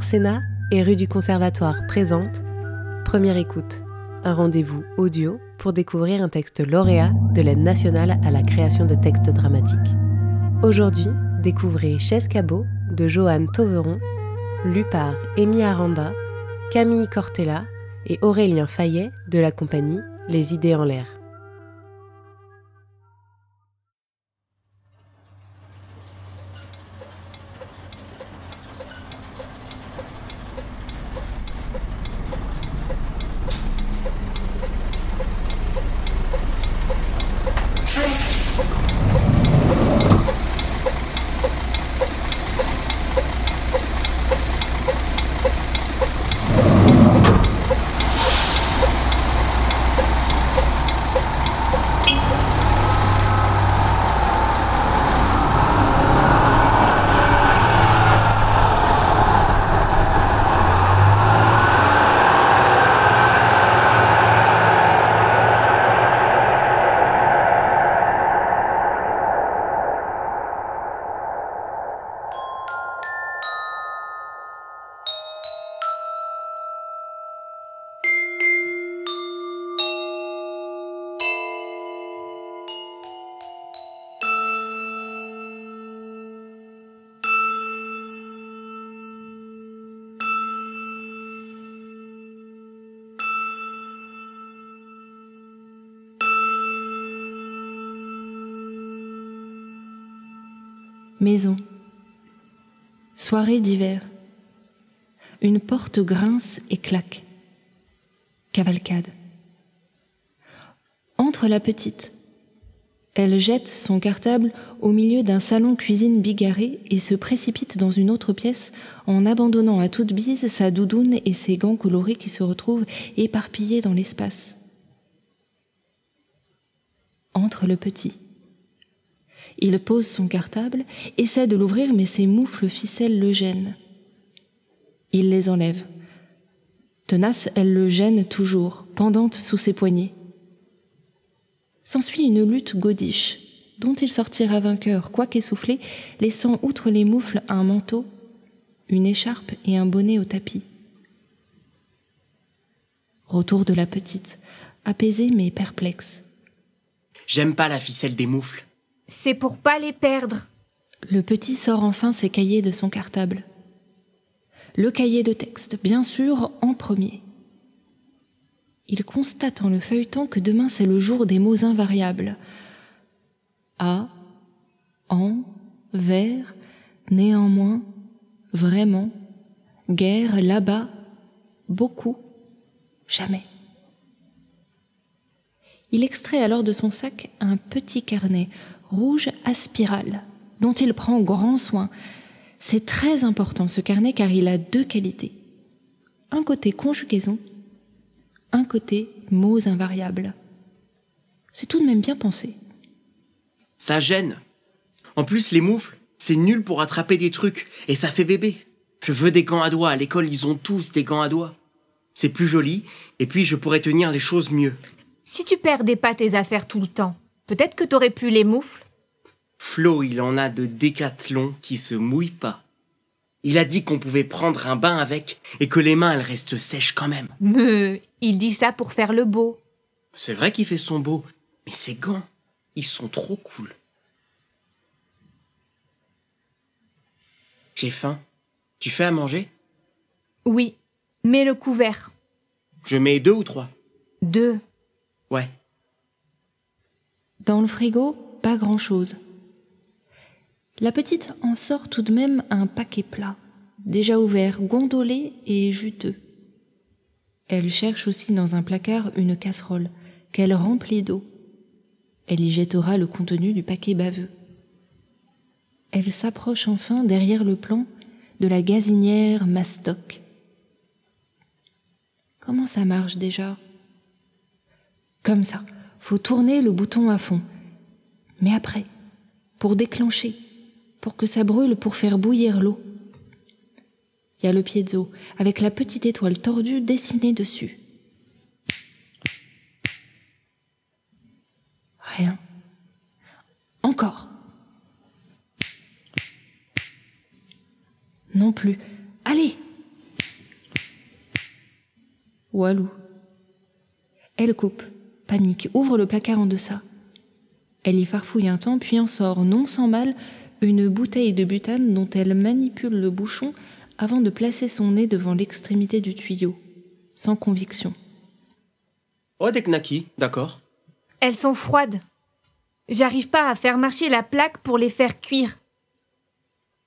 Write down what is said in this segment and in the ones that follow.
Arsena et rue du Conservatoire présente Première écoute, un rendez-vous audio pour découvrir un texte lauréat de l'aide nationale à la création de textes dramatiques. Aujourd'hui, découvrez Chaise Cabot de Joanne Toveron, lu par Amy Aranda, Camille Cortella et Aurélien Fayet de la compagnie Les Idées en l'air. Maison. Soirée d'hiver. Une porte grince et claque. Cavalcade. Entre la petite. Elle jette son cartable au milieu d'un salon cuisine bigarré et se précipite dans une autre pièce en abandonnant à toute bise sa doudoune et ses gants colorés qui se retrouvent éparpillés dans l'espace. Entre le petit. Il pose son cartable, essaie de l'ouvrir, mais ses moufles ficelles le gênent. Il les enlève. Tenace, elle le gêne toujours, pendante sous ses poignets. S'ensuit une lutte godiche, dont il sortira vainqueur, quoiqu'essoufflé, laissant outre les moufles un manteau, une écharpe et un bonnet au tapis. Retour de la petite, apaisée mais perplexe. J'aime pas la ficelle des moufles. C'est pour pas les perdre. Le petit sort enfin ses cahiers de son cartable. Le cahier de texte, bien sûr, en premier. Il constate en le feuilletant que demain c'est le jour des mots invariables. À, en, vers, néanmoins, vraiment, guerre, là-bas, beaucoup, jamais. Il extrait alors de son sac un petit carnet rouge à spirale, dont il prend grand soin. C'est très important ce carnet car il a deux qualités. Un côté conjugaison, un côté mots invariables. C'est tout de même bien pensé. Ça gêne. En plus, les moufles, c'est nul pour attraper des trucs, et ça fait bébé. Je veux des gants à doigts, à l'école ils ont tous des gants à doigts. C'est plus joli, et puis je pourrais tenir les choses mieux. Si tu perdais pas tes affaires tout le temps, Peut-être que t'aurais pu les moufles. Flo, il en a de décathlon qui se mouillent pas. Il a dit qu'on pouvait prendre un bain avec et que les mains elles restent sèches quand même. Mais il dit ça pour faire le beau. C'est vrai qu'il fait son beau, mais ses gants, ils sont trop cool. J'ai faim. Tu fais à manger? Oui, mets le couvert. Je mets deux ou trois Deux. Ouais. Dans le frigo, pas grand-chose. La petite en sort tout de même un paquet plat, déjà ouvert, gondolé et juteux. Elle cherche aussi dans un placard une casserole qu'elle remplit d'eau. Elle y jettera le contenu du paquet baveux. Elle s'approche enfin derrière le plan de la gazinière mastoc. Comment ça marche déjà? Comme ça faut tourner le bouton à fond. Mais après, pour déclencher, pour que ça brûle, pour faire bouillir l'eau. Il y a le piezo, avec la petite étoile tordue dessinée dessus. Rien. Encore. Non plus. Allez, Walou. Elle coupe, panique, ouvre le placard en deçà. Elle y farfouille un temps, puis en sort, non sans mal, une bouteille de butane dont elle manipule le bouchon avant de placer son nez devant l'extrémité du tuyau, sans conviction. Oh, des knackis, d'accord. Elles sont froides. J'arrive pas à faire marcher la plaque pour les faire cuire.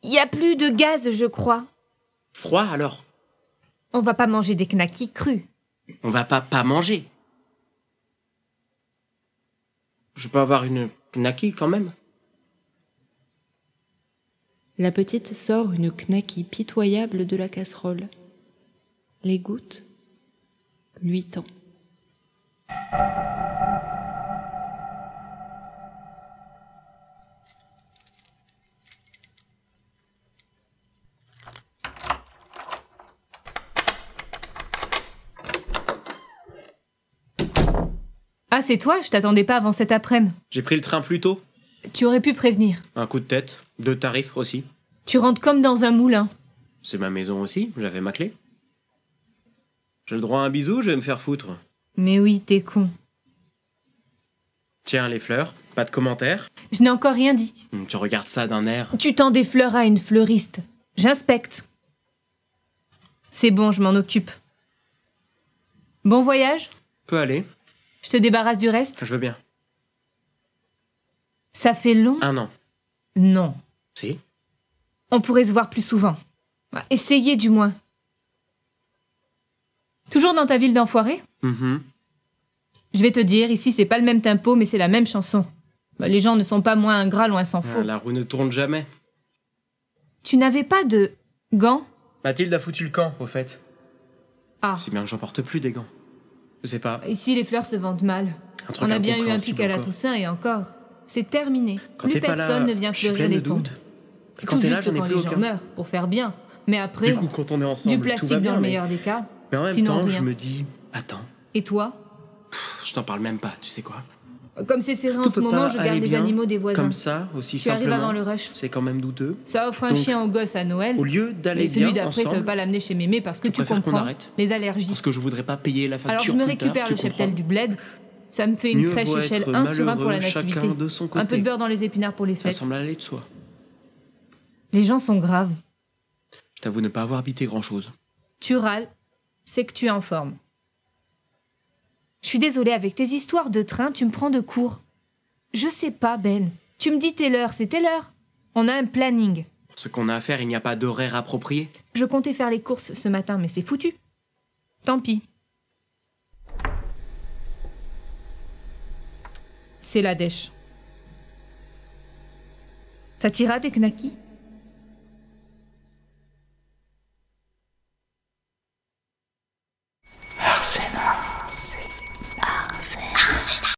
Il y a plus de gaz, je crois. Froid alors? On va pas manger des knackis crus. On va pas pas manger. Je peux avoir une knacki quand même La petite sort une knacky pitoyable de la casserole. Les gouttes lui tend. Ah, c'est toi Je t'attendais pas avant cet après-midi. J'ai pris le train plus tôt. Tu aurais pu prévenir. Un coup de tête. Deux tarifs aussi. Tu rentres comme dans un moulin. C'est ma maison aussi, j'avais ma clé. J'ai le droit à un bisou, je vais me faire foutre. Mais oui, t'es con. Tiens, les fleurs, pas de commentaires. Je n'ai encore rien dit. Hum, Tu regardes ça d'un air. Tu tends des fleurs à une fleuriste. J'inspecte. C'est bon, je m'en occupe. Bon voyage Peut aller, Je te débarrasse du reste je veux bien. Ça fait long Un an. Non. Si On pourrait se voir plus souvent. Essayez du moins. Toujours dans ta ville d'enfoiré Mhm. Je vais te dire, ici c'est pas le même tempo, mais c'est la même chanson. Bah, les gens ne sont pas moins ingrats, loin s'en faut. Ah, La roue ne tourne jamais. Tu n'avais pas de gants? Mathilde a foutu le camp, au fait. Ah, C'est bien que j'en porte plus des gants. Je sais pas. ici les fleurs se vendent mal. On a bien eu un pic à la. Toussaint et encore. C'est terminé. Quand plus personne là, ne vient fleurir les tombes. quand t'es là, juste j'en ai plus les gens meurent, pour faire bien. Mais après, Du coup, quand on est ensemble, du tout va plastique bien, dans le mais- meilleur des cas. Mais en même Sinon, temps, rien. je me dis, attends, Et toi? Je t'en parle même pas, tu sais quoi? Comme c'est serré en ce moment, je garde les bien animaux des voisins. Comme ça, aussi tu arrives simplement. avant le rush. C'est quand même douteux. Ça offre un Donc, chien aux gosses à Noël. Au lieu d'aller Mais celui bien d'après, ça ensemble, veut pas l'amener chez Mémé parce que tu comprends arrête. les allergies. parce que je voudrais pas payer la facture Alors je me tard, récupère le cheptel du bled. Ça me fait une Mieux crèche vaut échelle être 1 sur 1 pour la nativité. de son Un peu côté. de beurre dans les épinards pour les Ça fêtes. semble aller de soi. Les gens sont graves. Je t'avoue ne pas avoir habité grand-chose. Tu râles, c'est que tu es en forme. Je suis désolée, avec tes histoires de train, tu me prends de court. Je sais pas, Ben. Tu me dis telle heure, c'est telle heure. On a un planning. Pour ce qu'on a à faire, il n'y a pas d'horaire approprié. Je comptais faire les courses ce matin, mais c'est foutu. Tant pis. C'est la dèche. Ça t'ira des knackis?